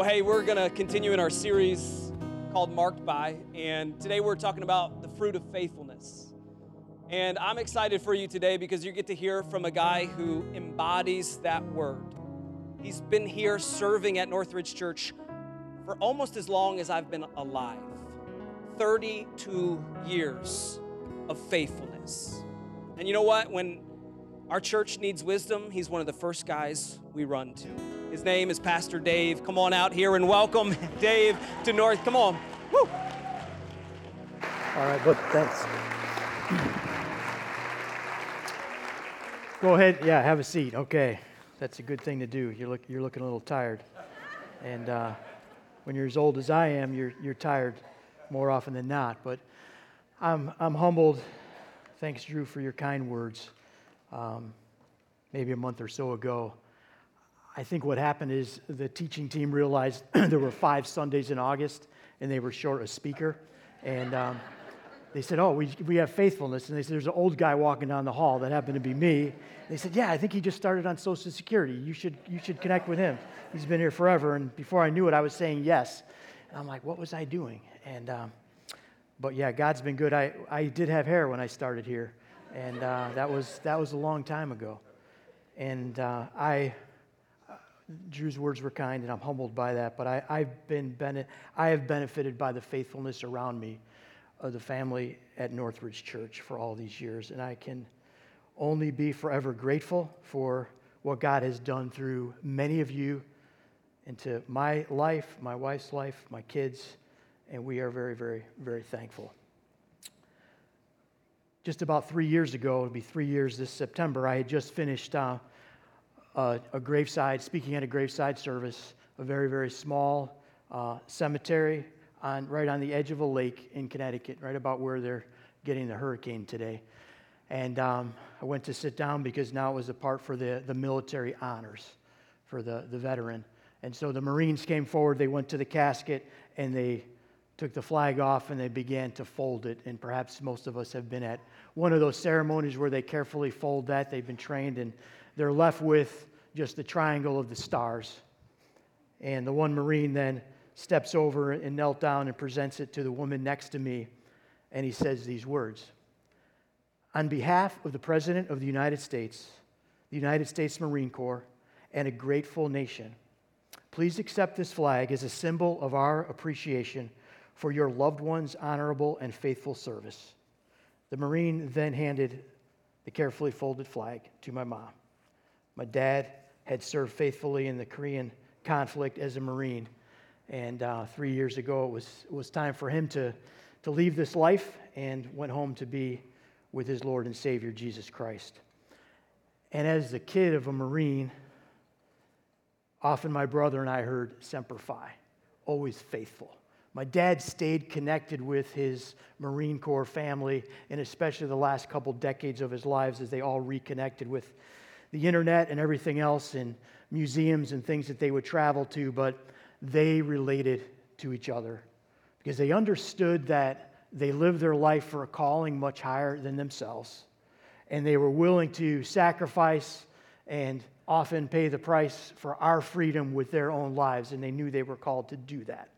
Well, hey, we're going to continue in our series called Marked By, and today we're talking about the fruit of faithfulness. And I'm excited for you today because you get to hear from a guy who embodies that word. He's been here serving at Northridge Church for almost as long as I've been alive 32 years of faithfulness. And you know what? When our church needs wisdom, he's one of the first guys we run to. His name is Pastor Dave. Come on out here and welcome Dave to North. Come on. Woo. All right, good. thanks. Go ahead. Yeah, have a seat. Okay. That's a good thing to do. You're, look, you're looking a little tired. And uh, when you're as old as I am, you're, you're tired more often than not. But I'm, I'm humbled. Thanks, Drew, for your kind words. Um, maybe a month or so ago, I think what happened is the teaching team realized there were five Sundays in August and they were short a speaker. And um, they said, Oh, we, we have faithfulness. And they said, There's an old guy walking down the hall. That happened to be me. They said, Yeah, I think he just started on Social Security. You should, you should connect with him. He's been here forever. And before I knew it, I was saying yes. And I'm like, What was I doing? And, um, but yeah, God's been good. I, I did have hair when I started here. And uh, that, was, that was a long time ago. And uh, I, Drew's words were kind, and I'm humbled by that. But I, have been bene- I have benefited by the faithfulness around me of the family at Northridge Church for all these years, and I can only be forever grateful for what God has done through many of you into my life, my wife's life, my kids, and we are very, very, very thankful. Just about three years ago, it'll be three years this September, I had just finished. Uh, a, a graveside, speaking at a graveside service, a very, very small uh, cemetery on, right on the edge of a lake in Connecticut, right about where they're getting the hurricane today. And um, I went to sit down because now it was a part for the, the military honors for the, the veteran. And so the Marines came forward, they went to the casket, and they took the flag off and they began to fold it. And perhaps most of us have been at one of those ceremonies where they carefully fold that. They've been trained and they're left with just the triangle of the stars. And the one Marine then steps over and knelt down and presents it to the woman next to me. And he says these words On behalf of the President of the United States, the United States Marine Corps, and a grateful nation, please accept this flag as a symbol of our appreciation for your loved one's honorable and faithful service. The Marine then handed the carefully folded flag to my mom. My dad had served faithfully in the Korean conflict as a Marine. And uh, three years ago, it was, it was time for him to, to leave this life and went home to be with his Lord and Savior, Jesus Christ. And as the kid of a Marine, often my brother and I heard Semper Fi, always faithful. My dad stayed connected with his Marine Corps family, and especially the last couple decades of his lives as they all reconnected with the internet and everything else and museums and things that they would travel to, but they related to each other because they understood that they lived their life for a calling much higher than themselves. And they were willing to sacrifice and often pay the price for our freedom with their own lives. And they knew they were called to do that.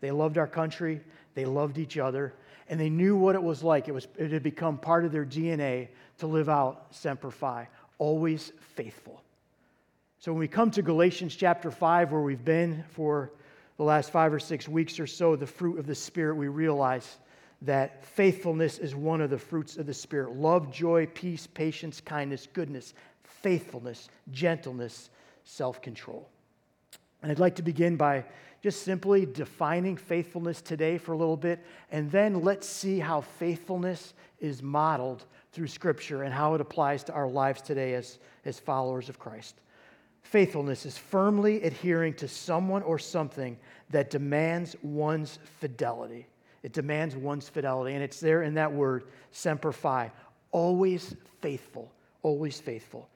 They loved our country, they loved each other, and they knew what it was like. It, was, it had become part of their DNA to live out Semper Fi, always faithful. So when we come to Galatians chapter 5, where we've been for the last five or six weeks or so, the fruit of the Spirit, we realize that faithfulness is one of the fruits of the Spirit love, joy, peace, patience, kindness, goodness, faithfulness, gentleness, self control. And I'd like to begin by just simply defining faithfulness today for a little bit, and then let's see how faithfulness is modeled through Scripture and how it applies to our lives today as, as followers of Christ. Faithfulness is firmly adhering to someone or something that demands one's fidelity. It demands one's fidelity, and it's there in that word, semper fi, always faithful, always faithful.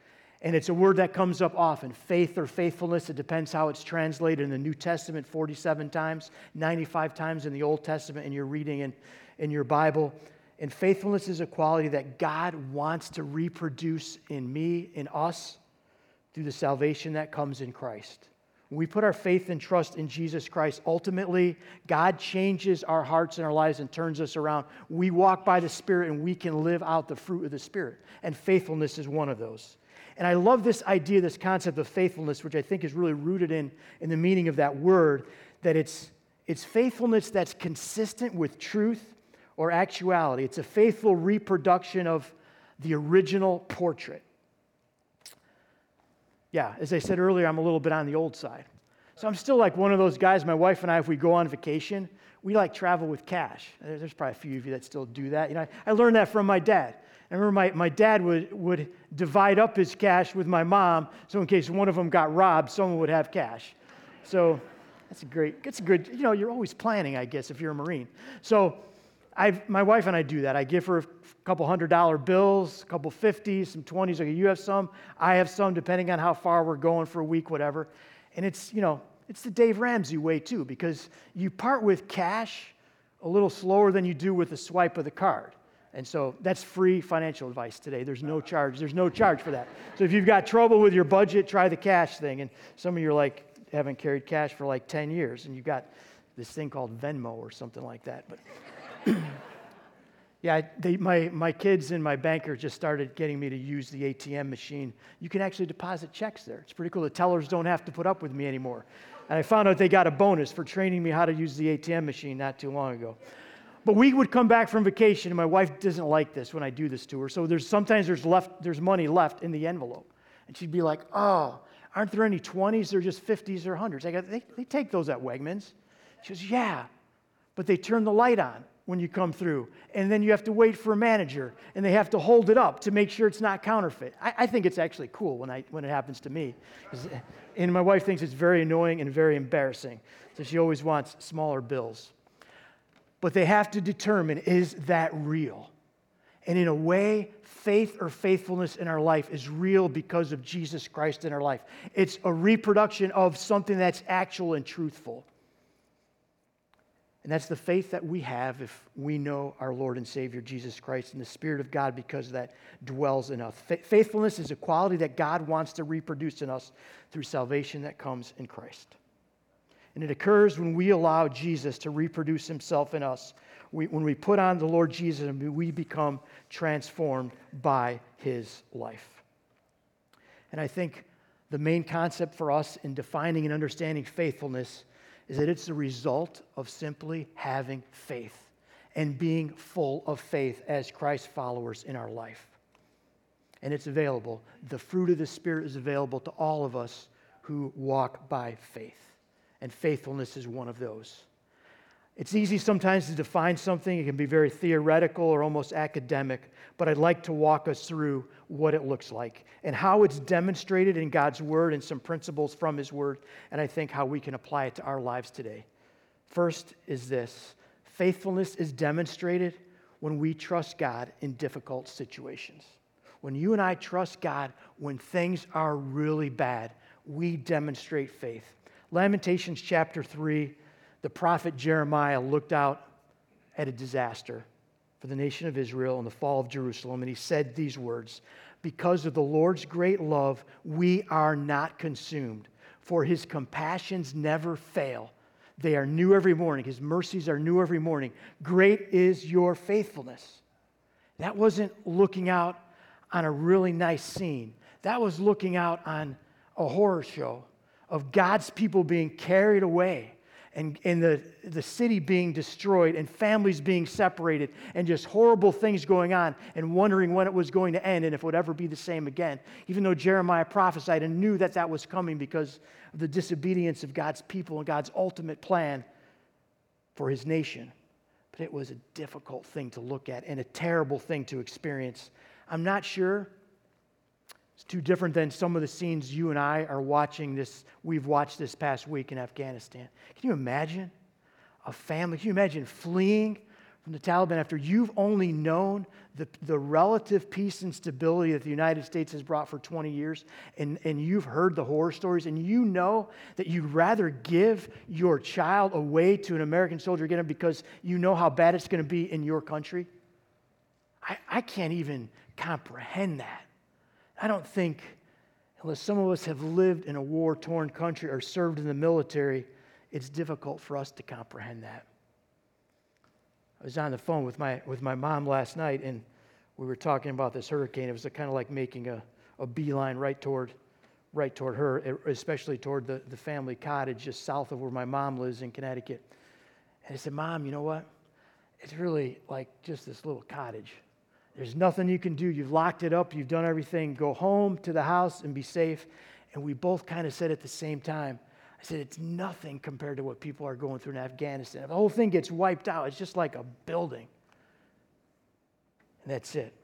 And it's a word that comes up often faith or faithfulness. It depends how it's translated in the New Testament 47 times, 95 times in the Old Testament, and you're reading in, in your Bible. And faithfulness is a quality that God wants to reproduce in me, in us, through the salvation that comes in Christ. When we put our faith and trust in Jesus Christ, ultimately, God changes our hearts and our lives and turns us around. We walk by the Spirit and we can live out the fruit of the Spirit. And faithfulness is one of those. And I love this idea, this concept of faithfulness, which I think is really rooted in, in the meaning of that word, that it's, it's faithfulness that's consistent with truth or actuality. It's a faithful reproduction of the original portrait. Yeah, as I said earlier, I'm a little bit on the old side. So I'm still like one of those guys, my wife and I, if we go on vacation, we like travel with cash. There's probably a few of you that still do that. You know, I learned that from my dad. I remember my, my dad would, would divide up his cash with my mom, so in case one of them got robbed, someone would have cash. So that's a great, that's a good, you know, you're always planning, I guess, if you're a Marine. So I've, my wife and I do that. I give her a couple hundred dollar bills, a couple 50s, some 20s. Okay, you have some, I have some, depending on how far we're going for a week, whatever. And it's, you know, it's the Dave Ramsey way too, because you part with cash a little slower than you do with a swipe of the card. And so that's free financial advice today. There's no charge. There's no charge for that. So if you've got trouble with your budget, try the cash thing. And some of you are like, haven't carried cash for like 10 years, and you've got this thing called Venmo or something like that. But yeah, they, my, my kids and my banker just started getting me to use the ATM machine. You can actually deposit checks there. It's pretty cool. The tellers don't have to put up with me anymore. And I found out they got a bonus for training me how to use the ATM machine not too long ago. But we would come back from vacation, and my wife doesn't like this when I do this to her. So there's sometimes there's left there's money left in the envelope, and she'd be like, "Oh, aren't there any 20s? They're just 50s or 100s." I go, "They, they take those at Wegmans." She goes, "Yeah, but they turn the light on when you come through. And then you have to wait for a manager and they have to hold it up to make sure it's not counterfeit. I, I think it's actually cool when, I, when it happens to me. And my wife thinks it's very annoying and very embarrassing. So she always wants smaller bills. But they have to determine is that real? And in a way, faith or faithfulness in our life is real because of Jesus Christ in our life. It's a reproduction of something that's actual and truthful. And that's the faith that we have if we know our Lord and Savior Jesus Christ and the Spirit of God because that dwells in us. Faithfulness is a quality that God wants to reproduce in us through salvation that comes in Christ. And it occurs when we allow Jesus to reproduce himself in us. We, when we put on the Lord Jesus and we become transformed by his life. And I think the main concept for us in defining and understanding faithfulness is that it's the result of simply having faith and being full of faith as Christ followers in our life. And it's available. The fruit of the Spirit is available to all of us who walk by faith. And faithfulness is one of those. It's easy sometimes to define something, it can be very theoretical or almost academic, but I'd like to walk us through what it looks like and how it's demonstrated in God's Word and some principles from His Word, and I think how we can apply it to our lives today. First is this faithfulness is demonstrated when we trust God in difficult situations. When you and I trust God when things are really bad, we demonstrate faith. Lamentations chapter 3 the prophet Jeremiah looked out at a disaster for the nation of Israel and the fall of Jerusalem, and he said these words Because of the Lord's great love, we are not consumed, for his compassions never fail. They are new every morning. His mercies are new every morning. Great is your faithfulness. That wasn't looking out on a really nice scene, that was looking out on a horror show of God's people being carried away and, and the, the city being destroyed and families being separated and just horrible things going on and wondering when it was going to end and if it would ever be the same again. Even though Jeremiah prophesied and knew that that was coming because of the disobedience of God's people and God's ultimate plan for his nation. But it was a difficult thing to look at and a terrible thing to experience. I'm not sure it's too different than some of the scenes you and I are watching this, we've watched this past week in Afghanistan. Can you imagine a family? Can you imagine fleeing from the Taliban after you've only known the, the relative peace and stability that the United States has brought for 20 years, and, and you've heard the horror stories, and you know that you'd rather give your child away to an American soldier again because you know how bad it's going to be in your country? I, I can't even comprehend that. I don't think unless some of us have lived in a war torn country or served in the military, it's difficult for us to comprehend that. I was on the phone with my, with my mom last night, and we were talking about this hurricane. It was kind of like making a, a beeline right toward, right toward her, especially toward the, the family cottage just south of where my mom lives in Connecticut. And I said, Mom, you know what? It's really like just this little cottage. There's nothing you can do. You've locked it up, you've done everything. Go home to the house and be safe. And we both kind of said at the same time, I said, it's nothing compared to what people are going through in Afghanistan. If the whole thing gets wiped out, it's just like a building. And that's it.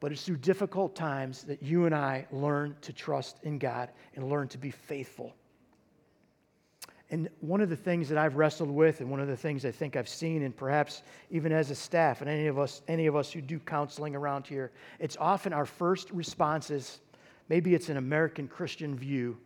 But it's through difficult times that you and I learn to trust in God and learn to be faithful. And one of the things that I've wrestled with, and one of the things I think I've seen, and perhaps even as a staff, and any of us, any of us who do counseling around here, it's often our first responses, maybe it's an American Christian view,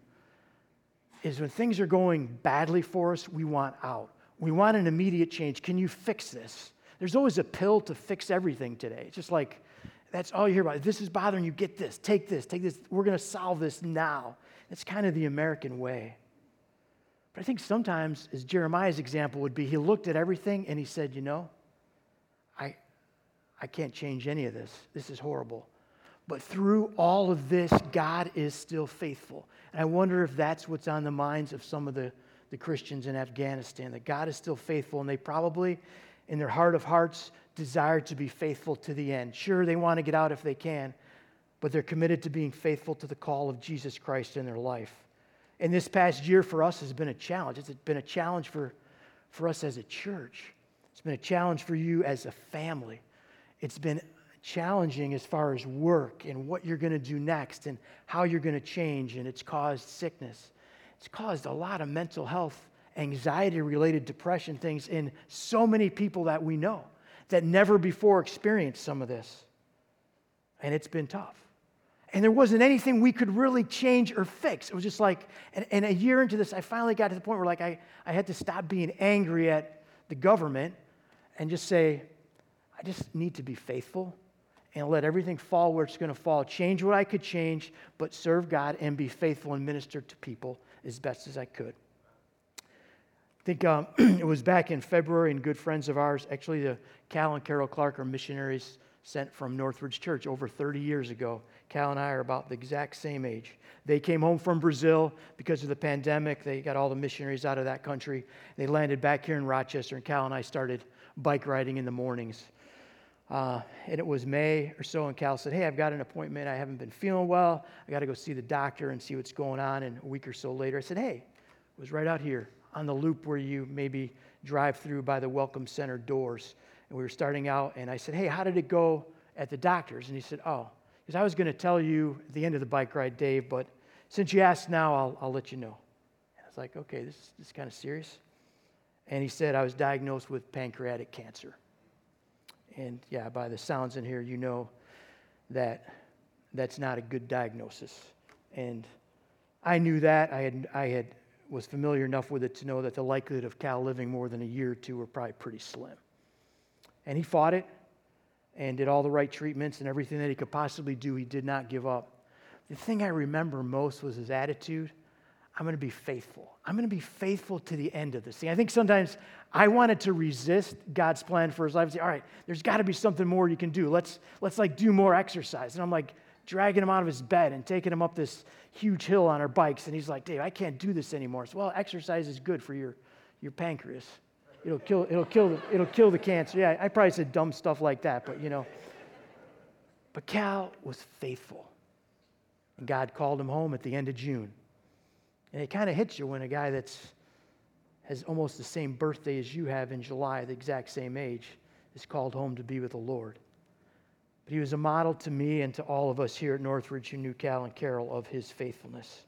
is when things are going badly for us, we want out. We want an immediate change. Can you fix this? There's always a pill to fix everything today. It's just like, that's all you hear about. This is bothering you, get this, take this, take this. We're going to solve this now. It's kind of the American way. But I think sometimes, as Jeremiah's example would be, he looked at everything and he said, You know, I, I can't change any of this. This is horrible. But through all of this, God is still faithful. And I wonder if that's what's on the minds of some of the, the Christians in Afghanistan, that God is still faithful, and they probably, in their heart of hearts, desire to be faithful to the end. Sure, they want to get out if they can, but they're committed to being faithful to the call of Jesus Christ in their life. And this past year for us has been a challenge. It's been a challenge for, for us as a church. It's been a challenge for you as a family. It's been challenging as far as work and what you're going to do next and how you're going to change. And it's caused sickness. It's caused a lot of mental health, anxiety related depression things in so many people that we know that never before experienced some of this. And it's been tough and there wasn't anything we could really change or fix. It was just like, and, and, a year into this, I finally got to the point where like I, I had to stop being angry at the government and just say, I just need to be faithful and let everything fall where it's going to fall. Change what I could change, but serve God and be faithful and minister to people as best as I could. I think um, it was back in February, and good friends of ours, actually, the Cal and Carol Clark are missionaries sent from Northridge Church over 30 years ago. Cal and I are about the exact same age. They came home from Brazil because of the pandemic. They got all the missionaries out of that country. They landed back here in Rochester, and Cal and I started bike riding in the mornings. Uh, and it was May or so, and Cal said, Hey, I've got an appointment. I haven't been feeling well. I got to go see the doctor and see what's going on. And a week or so later, I said, Hey, it was right out here on the loop where you maybe drive through by the Welcome Center doors and we were starting out, and I said, Hey, how did it go at the doctor's? And he said, Oh, because I was going to tell you at the end of the bike ride, Dave, but since you asked now, I'll, I'll let you know. And I was like, Okay, this, this is kind of serious. And he said, I was diagnosed with pancreatic cancer. And yeah, by the sounds in here, you know that that's not a good diagnosis. And I knew that. I had, I had was familiar enough with it to know that the likelihood of Cal living more than a year or two were probably pretty slim. And he fought it and did all the right treatments and everything that he could possibly do. He did not give up. The thing I remember most was his attitude I'm going to be faithful. I'm going to be faithful to the end of this thing. I think sometimes I wanted to resist God's plan for his life and say, all right, there's got to be something more you can do. Let's, let's like do more exercise. And I'm like dragging him out of his bed and taking him up this huge hill on our bikes. And he's like, Dave, I can't do this anymore. So, well, exercise is good for your, your pancreas. It'll kill, it'll kill, the, it'll kill the cancer. Yeah, I probably said dumb stuff like that, but you know. But Cal was faithful. And God called him home at the end of June. And it kind of hits you when a guy that's has almost the same birthday as you have in July, the exact same age, is called home to be with the Lord. But he was a model to me and to all of us here at Northridge who knew Cal and Carol of his faithfulness.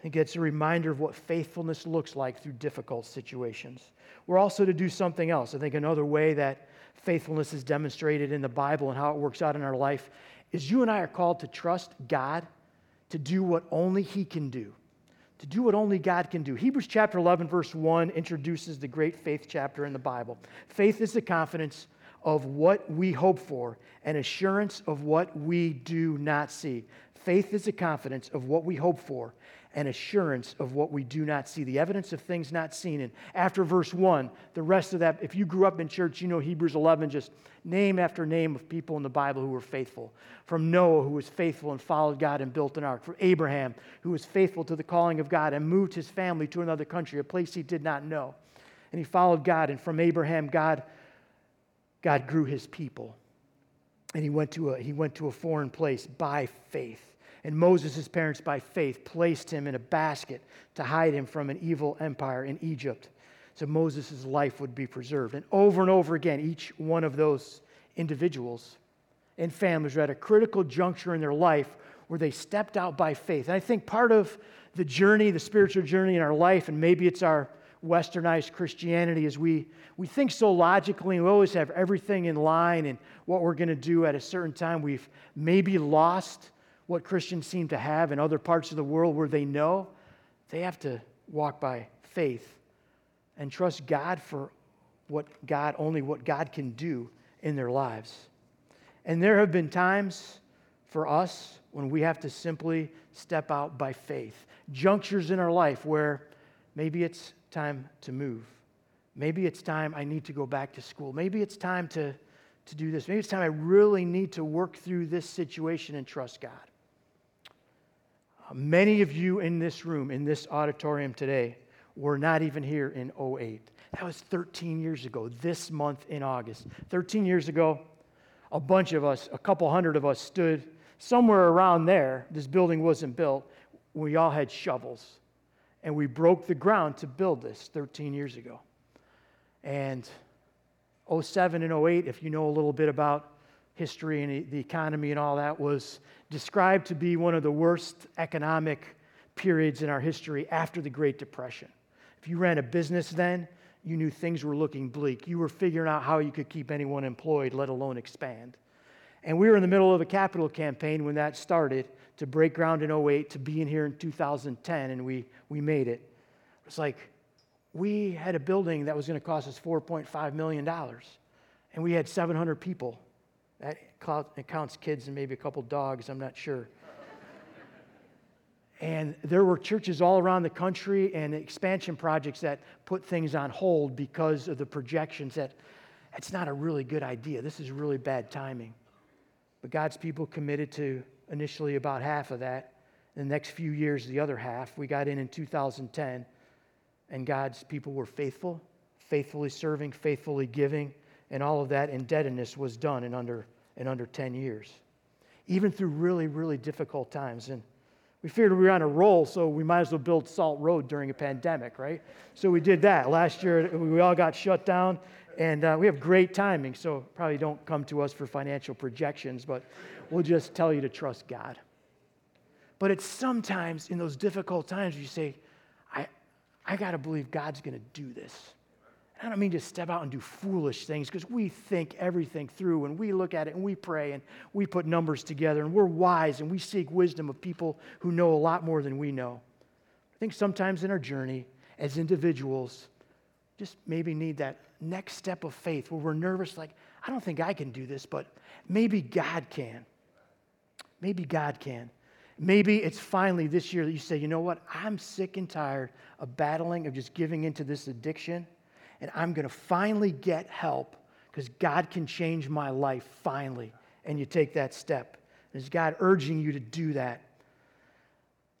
Think it's a reminder of what faithfulness looks like through difficult situations. We're also to do something else. I think another way that faithfulness is demonstrated in the Bible and how it works out in our life is you and I are called to trust God to do what only He can do. To do what only God can do. Hebrews chapter 11, verse 1 introduces the great faith chapter in the Bible. Faith is the confidence of what we hope for and assurance of what we do not see. Faith is the confidence of what we hope for and assurance of what we do not see, the evidence of things not seen. And after verse 1, the rest of that, if you grew up in church, you know Hebrews 11, just name after name of people in the Bible who were faithful. From Noah, who was faithful and followed God and built an ark. From Abraham, who was faithful to the calling of God and moved his family to another country, a place he did not know. And he followed God. And from Abraham, God, God grew his people. And he went, to a, he went to a foreign place by faith. And Moses' parents, by faith, placed him in a basket to hide him from an evil empire in Egypt. So Moses' life would be preserved. And over and over again, each one of those individuals and families were at a critical juncture in their life where they stepped out by faith. And I think part of the journey, the spiritual journey in our life, and maybe it's our westernized Christianity, is we, we think so logically and we always have everything in line and what we're going to do at a certain time. We've maybe lost what Christians seem to have in other parts of the world where they know they have to walk by faith and trust God for what God, only what God can do in their lives. And there have been times for us when we have to simply step out by faith. Junctures in our life where maybe it's time to move. Maybe it's time I need to go back to school. Maybe it's time to, to do this. Maybe it's time I really need to work through this situation and trust God. Many of you in this room, in this auditorium today, were not even here in 08. That was 13 years ago, this month in August. 13 years ago, a bunch of us, a couple hundred of us, stood somewhere around there. This building wasn't built. We all had shovels. And we broke the ground to build this 13 years ago. And 07 and 08, if you know a little bit about history and the economy and all that, was described to be one of the worst economic periods in our history after the Great Depression. If you ran a business then, you knew things were looking bleak. You were figuring out how you could keep anyone employed, let alone expand. And we were in the middle of a capital campaign when that started to break ground in 08 to be in here in 2010, and we, we made it. It's like we had a building that was going to cost us $4.5 million, and we had 700 people that counts kids and maybe a couple dogs, I'm not sure. and there were churches all around the country and expansion projects that put things on hold because of the projections that it's not a really good idea. This is really bad timing. But God's people committed to initially about half of that. In the next few years, the other half. We got in in 2010, and God's people were faithful, faithfully serving, faithfully giving and all of that indebtedness was done in under, in under 10 years, even through really, really difficult times. And we figured we were on a roll, so we might as well build Salt Road during a pandemic, right? So we did that. Last year, we all got shut down, and uh, we have great timing, so probably don't come to us for financial projections, but we'll just tell you to trust God. But it's sometimes in those difficult times you say, I, I got to believe God's going to do this. I don't mean to step out and do foolish things because we think everything through and we look at it and we pray and we put numbers together and we're wise and we seek wisdom of people who know a lot more than we know. I think sometimes in our journey as individuals, just maybe need that next step of faith where we're nervous, like, I don't think I can do this, but maybe God can. Maybe God can. Maybe it's finally this year that you say, you know what? I'm sick and tired of battling, of just giving into this addiction and I'm going to finally get help because God can change my life finally. And you take that step. Is God urging you to do that?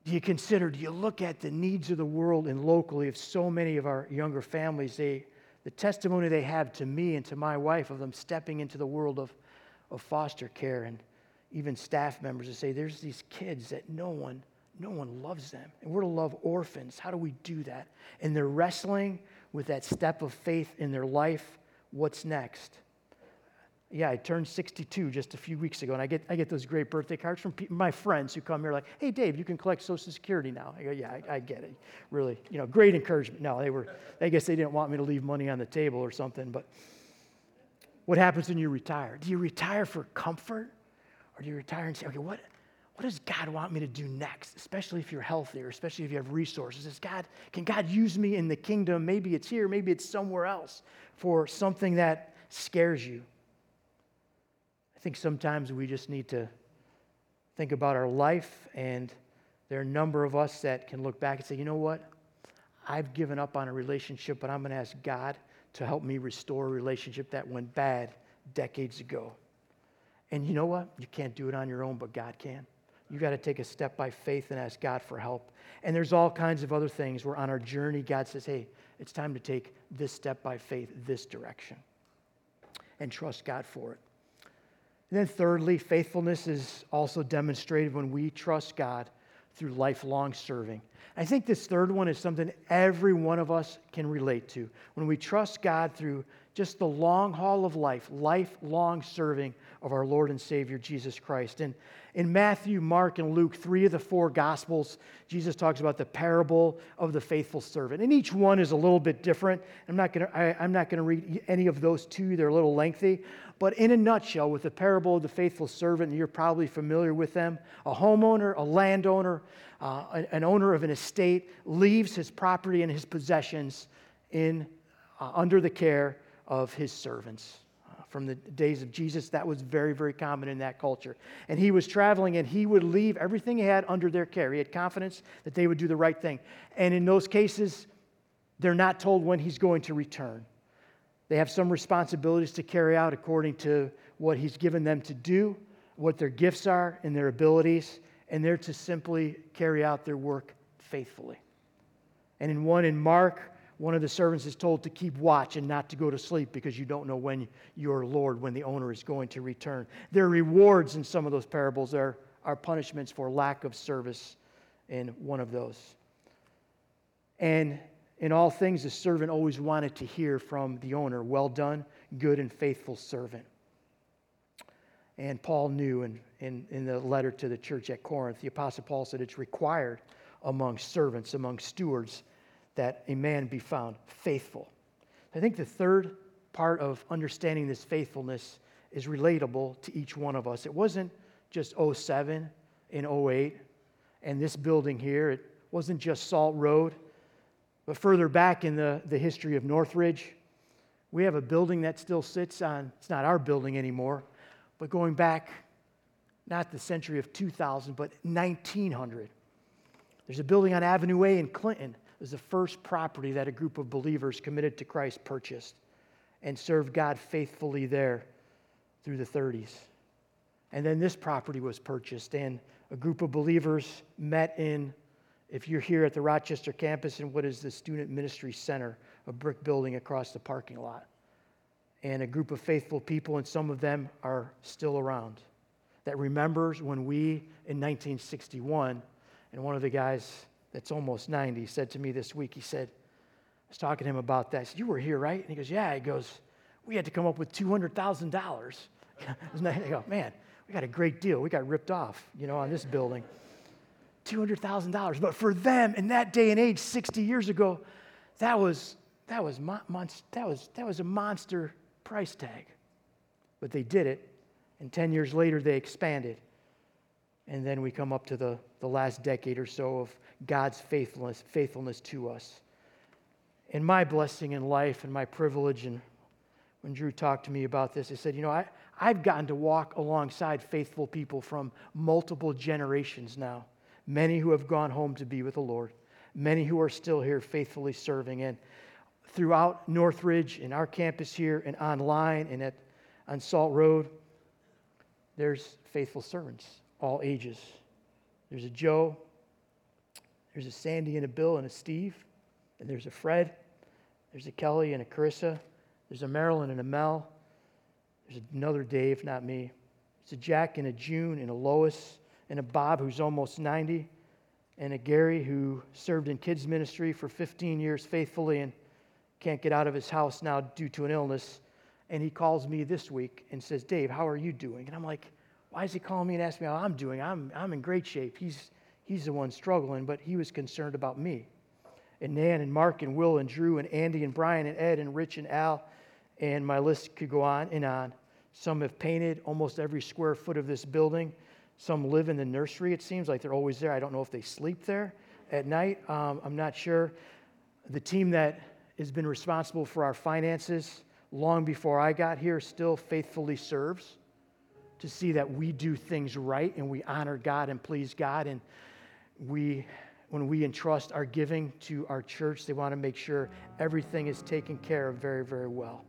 Do you consider, do you look at the needs of the world and locally of so many of our younger families? They, the testimony they have to me and to my wife of them stepping into the world of, of foster care and even staff members to say, there's these kids that no one, no one loves them. And we're to love orphans. How do we do that? And they're wrestling with that step of faith in their life, what's next? Yeah, I turned 62 just a few weeks ago, and I get, I get those great birthday cards from my friends who come here like, hey, Dave, you can collect Social Security now. I go, yeah, I, I get it. Really, you know, great encouragement. No, they were, I guess they didn't want me to leave money on the table or something, but what happens when you retire? Do you retire for comfort? Or do you retire and say, okay, what, what does God want me to do next? Especially if you're healthier, especially if you have resources. Is God, can God use me in the kingdom? Maybe it's here, maybe it's somewhere else for something that scares you. I think sometimes we just need to think about our life, and there are a number of us that can look back and say, you know what? I've given up on a relationship, but I'm going to ask God to help me restore a relationship that went bad decades ago. And you know what? You can't do it on your own, but God can. You got to take a step by faith and ask God for help. And there's all kinds of other things where on our journey, God says, hey, it's time to take this step by faith, this direction, and trust God for it. And then, thirdly, faithfulness is also demonstrated when we trust God through lifelong serving. I think this third one is something every one of us can relate to. When we trust God through just the long haul of life, lifelong serving of our Lord and Savior Jesus Christ. And in Matthew, Mark, and Luke, three of the four Gospels, Jesus talks about the parable of the faithful servant. And each one is a little bit different. I'm not going to read any of those two, they're a little lengthy. But in a nutshell, with the parable of the faithful servant, you're probably familiar with them, a homeowner, a landowner, uh, an owner of an estate leaves his property and his possessions in, uh, under the care of his servants. Uh, from the days of Jesus, that was very, very common in that culture. And he was traveling and he would leave everything he had under their care. He had confidence that they would do the right thing. And in those cases, they're not told when he's going to return. They have some responsibilities to carry out according to what he's given them to do, what their gifts are, and their abilities, and they're to simply carry out their work faithfully. And in one in Mark, one of the servants is told to keep watch and not to go to sleep because you don't know when your Lord, when the owner is going to return. There are rewards in some of those parables, there are punishments for lack of service in one of those. And in all things, the servant always wanted to hear from the owner, Well done, good and faithful servant. And Paul knew in, in, in the letter to the church at Corinth, the Apostle Paul said it's required among servants, among stewards, that a man be found faithful. I think the third part of understanding this faithfulness is relatable to each one of us. It wasn't just 07 and 08 and this building here, it wasn't just Salt Road, but further back in the, the history of Northridge, we have a building that still sits on, it's not our building anymore, but going back not the century of 2000, but 1900. There's a building on Avenue A in Clinton was the first property that a group of believers committed to Christ purchased and served God faithfully there through the 30s. And then this property was purchased, and a group of believers met in, if you're here at the Rochester campus, in what is the Student Ministry Center, a brick building across the parking lot. And a group of faithful people, and some of them are still around, that remembers when we, in 1961, and one of the guys that's almost 90 said to me this week, he said, I was talking to him about that. I said, You were here, right? And he goes, Yeah. He goes, We had to come up with $200,000. I go, Man, we got a great deal. We got ripped off, you know, on this building. $200,000. But for them in that day and age, 60 years ago, that was, that was, mon- that was, that was a monster price tag. But they did it, and 10 years later, they expanded. And then we come up to the, the last decade or so of God's faithfulness, faithfulness to us. And my blessing in life and my privilege, and when Drew talked to me about this, he said, You know, I, I've gotten to walk alongside faithful people from multiple generations now. Many who have gone home to be with the Lord, many who are still here faithfully serving. And throughout Northridge, in our campus here, and online, and at, on Salt Road, there's faithful servants, all ages. There's a Joe, there's a Sandy and a Bill and a Steve, and there's a Fred, there's a Kelly and a Carissa, there's a Marilyn and a Mel, there's another Dave, not me. There's a Jack and a June and a Lois and a Bob who's almost 90, and a Gary who served in kids ministry for 15 years faithfully and can't get out of his house now due to an illness. And he calls me this week and says, Dave, how are you doing? And I'm like, why is he calling me and asking me how I'm doing? I'm, I'm in great shape. He's, he's the one struggling, but he was concerned about me. And Nan and Mark and Will and Drew and Andy and Brian and Ed and Rich and Al, and my list could go on and on. Some have painted almost every square foot of this building. Some live in the nursery, it seems like they're always there. I don't know if they sleep there at night. Um, I'm not sure. The team that has been responsible for our finances long before I got here still faithfully serves. To see that we do things right and we honor God and please God. And we, when we entrust our giving to our church, they want to make sure everything is taken care of very, very well.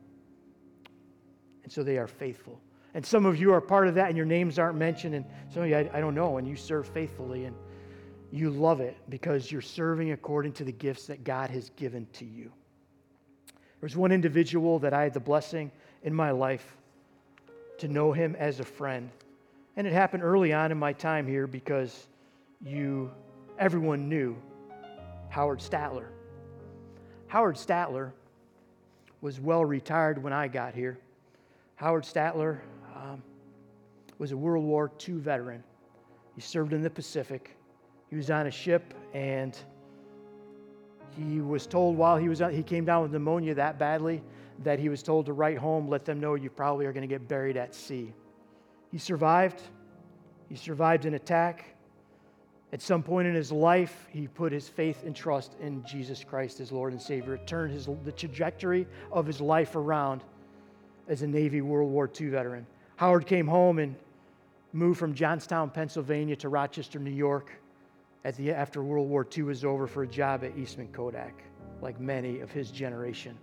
And so they are faithful. And some of you are part of that, and your names aren't mentioned. And some of you, I, I don't know, and you serve faithfully, and you love it because you're serving according to the gifts that God has given to you. There's one individual that I had the blessing in my life to know him as a friend. And it happened early on in my time here because you, everyone knew Howard Statler. Howard Statler was well retired when I got here. Howard Statler um, was a World War II veteran. He served in the Pacific. He was on a ship and he was told while he was he came down with pneumonia that badly that he was told to write home, let them know you probably are going to get buried at sea. He survived. He survived an attack. At some point in his life, he put his faith and trust in Jesus Christ as Lord and Savior. It turned his, the trajectory of his life around as a Navy World War II veteran. Howard came home and moved from Johnstown, Pennsylvania to Rochester, New York at the, after World War II was over for a job at Eastman Kodak, like many of his generation.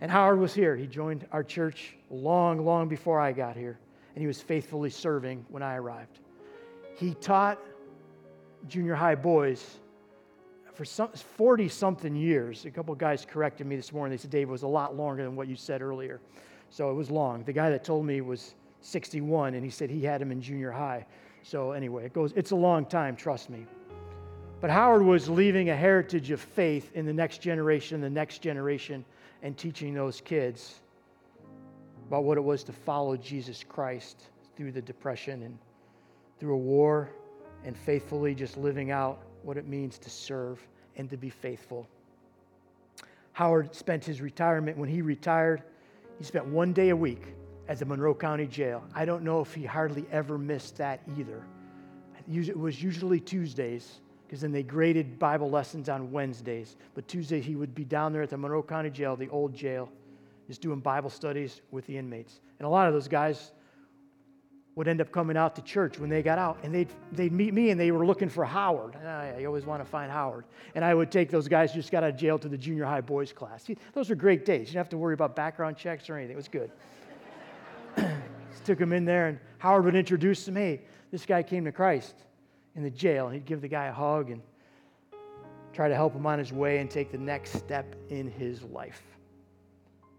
And Howard was here. He joined our church long, long before I got here, and he was faithfully serving when I arrived. He taught junior high boys for 40 something years. A couple guys corrected me this morning. They said, Dave, was a lot longer than what you said earlier. So it was long. The guy that told me was 61, and he said he had him in junior high. So anyway, it goes, it's a long time, trust me. But Howard was leaving a heritage of faith in the next generation, the next generation, and teaching those kids about what it was to follow Jesus Christ through the Depression and through a war and faithfully just living out what it means to serve and to be faithful. Howard spent his retirement, when he retired, he spent one day a week at the Monroe County Jail. I don't know if he hardly ever missed that either. It was usually Tuesdays because then they graded Bible lessons on Wednesdays. But Tuesday, he would be down there at the Monroe County Jail, the old jail, just doing Bible studies with the inmates. And a lot of those guys would end up coming out to church when they got out, and they'd, they'd meet me and they were looking for Howard. Ah, I, always want to find Howard. And I would take those guys who just got out of jail to the junior high boys class. See, those were great days. You didn't have to worry about background checks or anything. It was good. Just took them in there, and Howard would introduce them. Hey, this guy came to Christ in the jail. He'd give the guy a hug and try to help him on his way and take the next step in his life.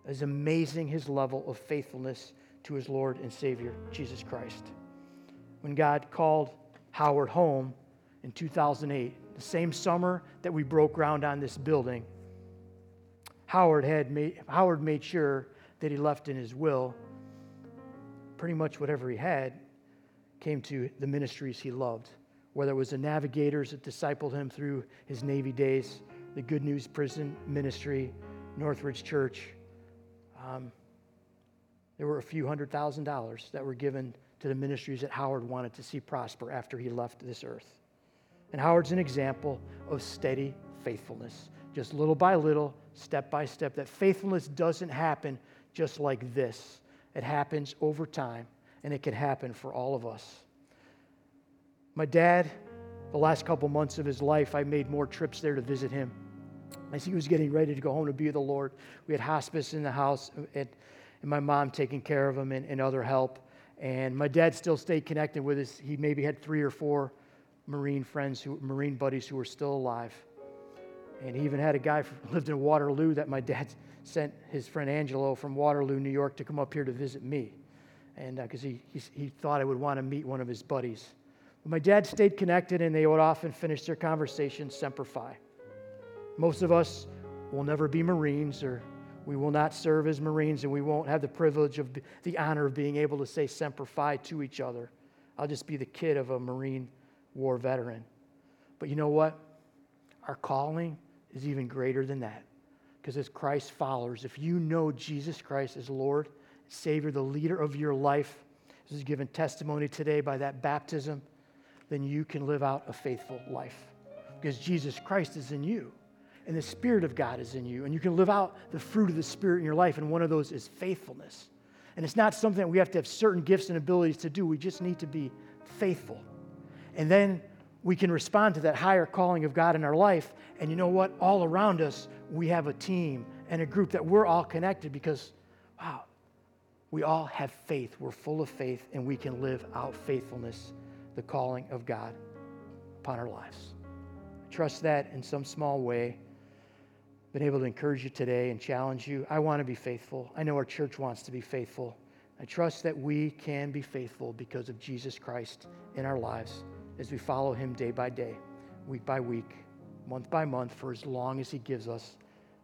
It was amazing his level of faithfulness to his Lord and Savior, Jesus Christ. When God called Howard home in 2008, the same summer that we broke ground on this building, Howard, had made, Howard made sure that he left in his will pretty much whatever he had came to the ministries he loved whether it was the navigators that discipled him through his Navy days, the Good News Prison Ministry, Northridge Church. Um, there were a few hundred thousand dollars that were given to the ministries that Howard wanted to see prosper after he left this earth. And Howard's an example of steady faithfulness, just little by little, step by step. That faithfulness doesn't happen just like this, it happens over time, and it can happen for all of us. My dad, the last couple months of his life, I made more trips there to visit him. As he was getting ready to go home to be with the Lord, we had hospice in the house and, and my mom taking care of him and, and other help. And my dad still stayed connected with us. He maybe had three or four Marine friends, who, Marine buddies who were still alive. And he even had a guy who lived in Waterloo that my dad sent his friend Angelo from Waterloo, New York, to come up here to visit me. And because uh, he, he, he thought I would want to meet one of his buddies. My dad stayed connected, and they would often finish their conversation semper fi. Most of us will never be Marines, or we will not serve as Marines, and we won't have the privilege of the honor of being able to say semper fi to each other. I'll just be the kid of a Marine war veteran. But you know what? Our calling is even greater than that. Because as Christ followers, if you know Jesus Christ as Lord, Savior, the leader of your life, this is given testimony today by that baptism then you can live out a faithful life because Jesus Christ is in you and the Spirit of God is in you, and you can live out the fruit of the Spirit in your life, and one of those is faithfulness. And it's not something that we have to have certain gifts and abilities to do. We just need to be faithful. And then we can respond to that higher calling of God in our life. And you know what? All around us, we have a team and a group that we're all connected because, wow, we all have faith. We're full of faith, and we can live out faithfulness, the calling of God upon our lives. I trust that in some small way. Been able to encourage you today and challenge you. I want to be faithful. I know our church wants to be faithful. I trust that we can be faithful because of Jesus Christ in our lives as we follow him day by day, week by week, month by month, for as long as he gives us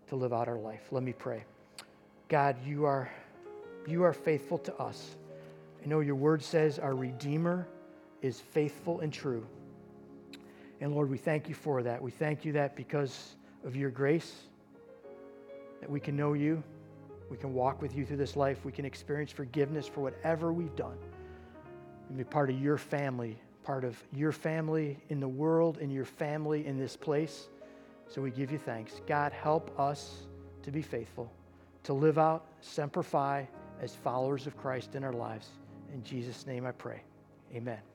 to live out our life. Let me pray. God, you are, you are faithful to us. I know your word says our Redeemer is faithful and true. And Lord, we thank you for that. We thank you that because of your grace, that we can know you, we can walk with you through this life, we can experience forgiveness for whatever we've done, and be part of your family part of your family in the world and your family in this place. So we give you thanks. God, help us to be faithful, to live out Semper Fi as followers of Christ in our lives. In Jesus' name I pray. Amen.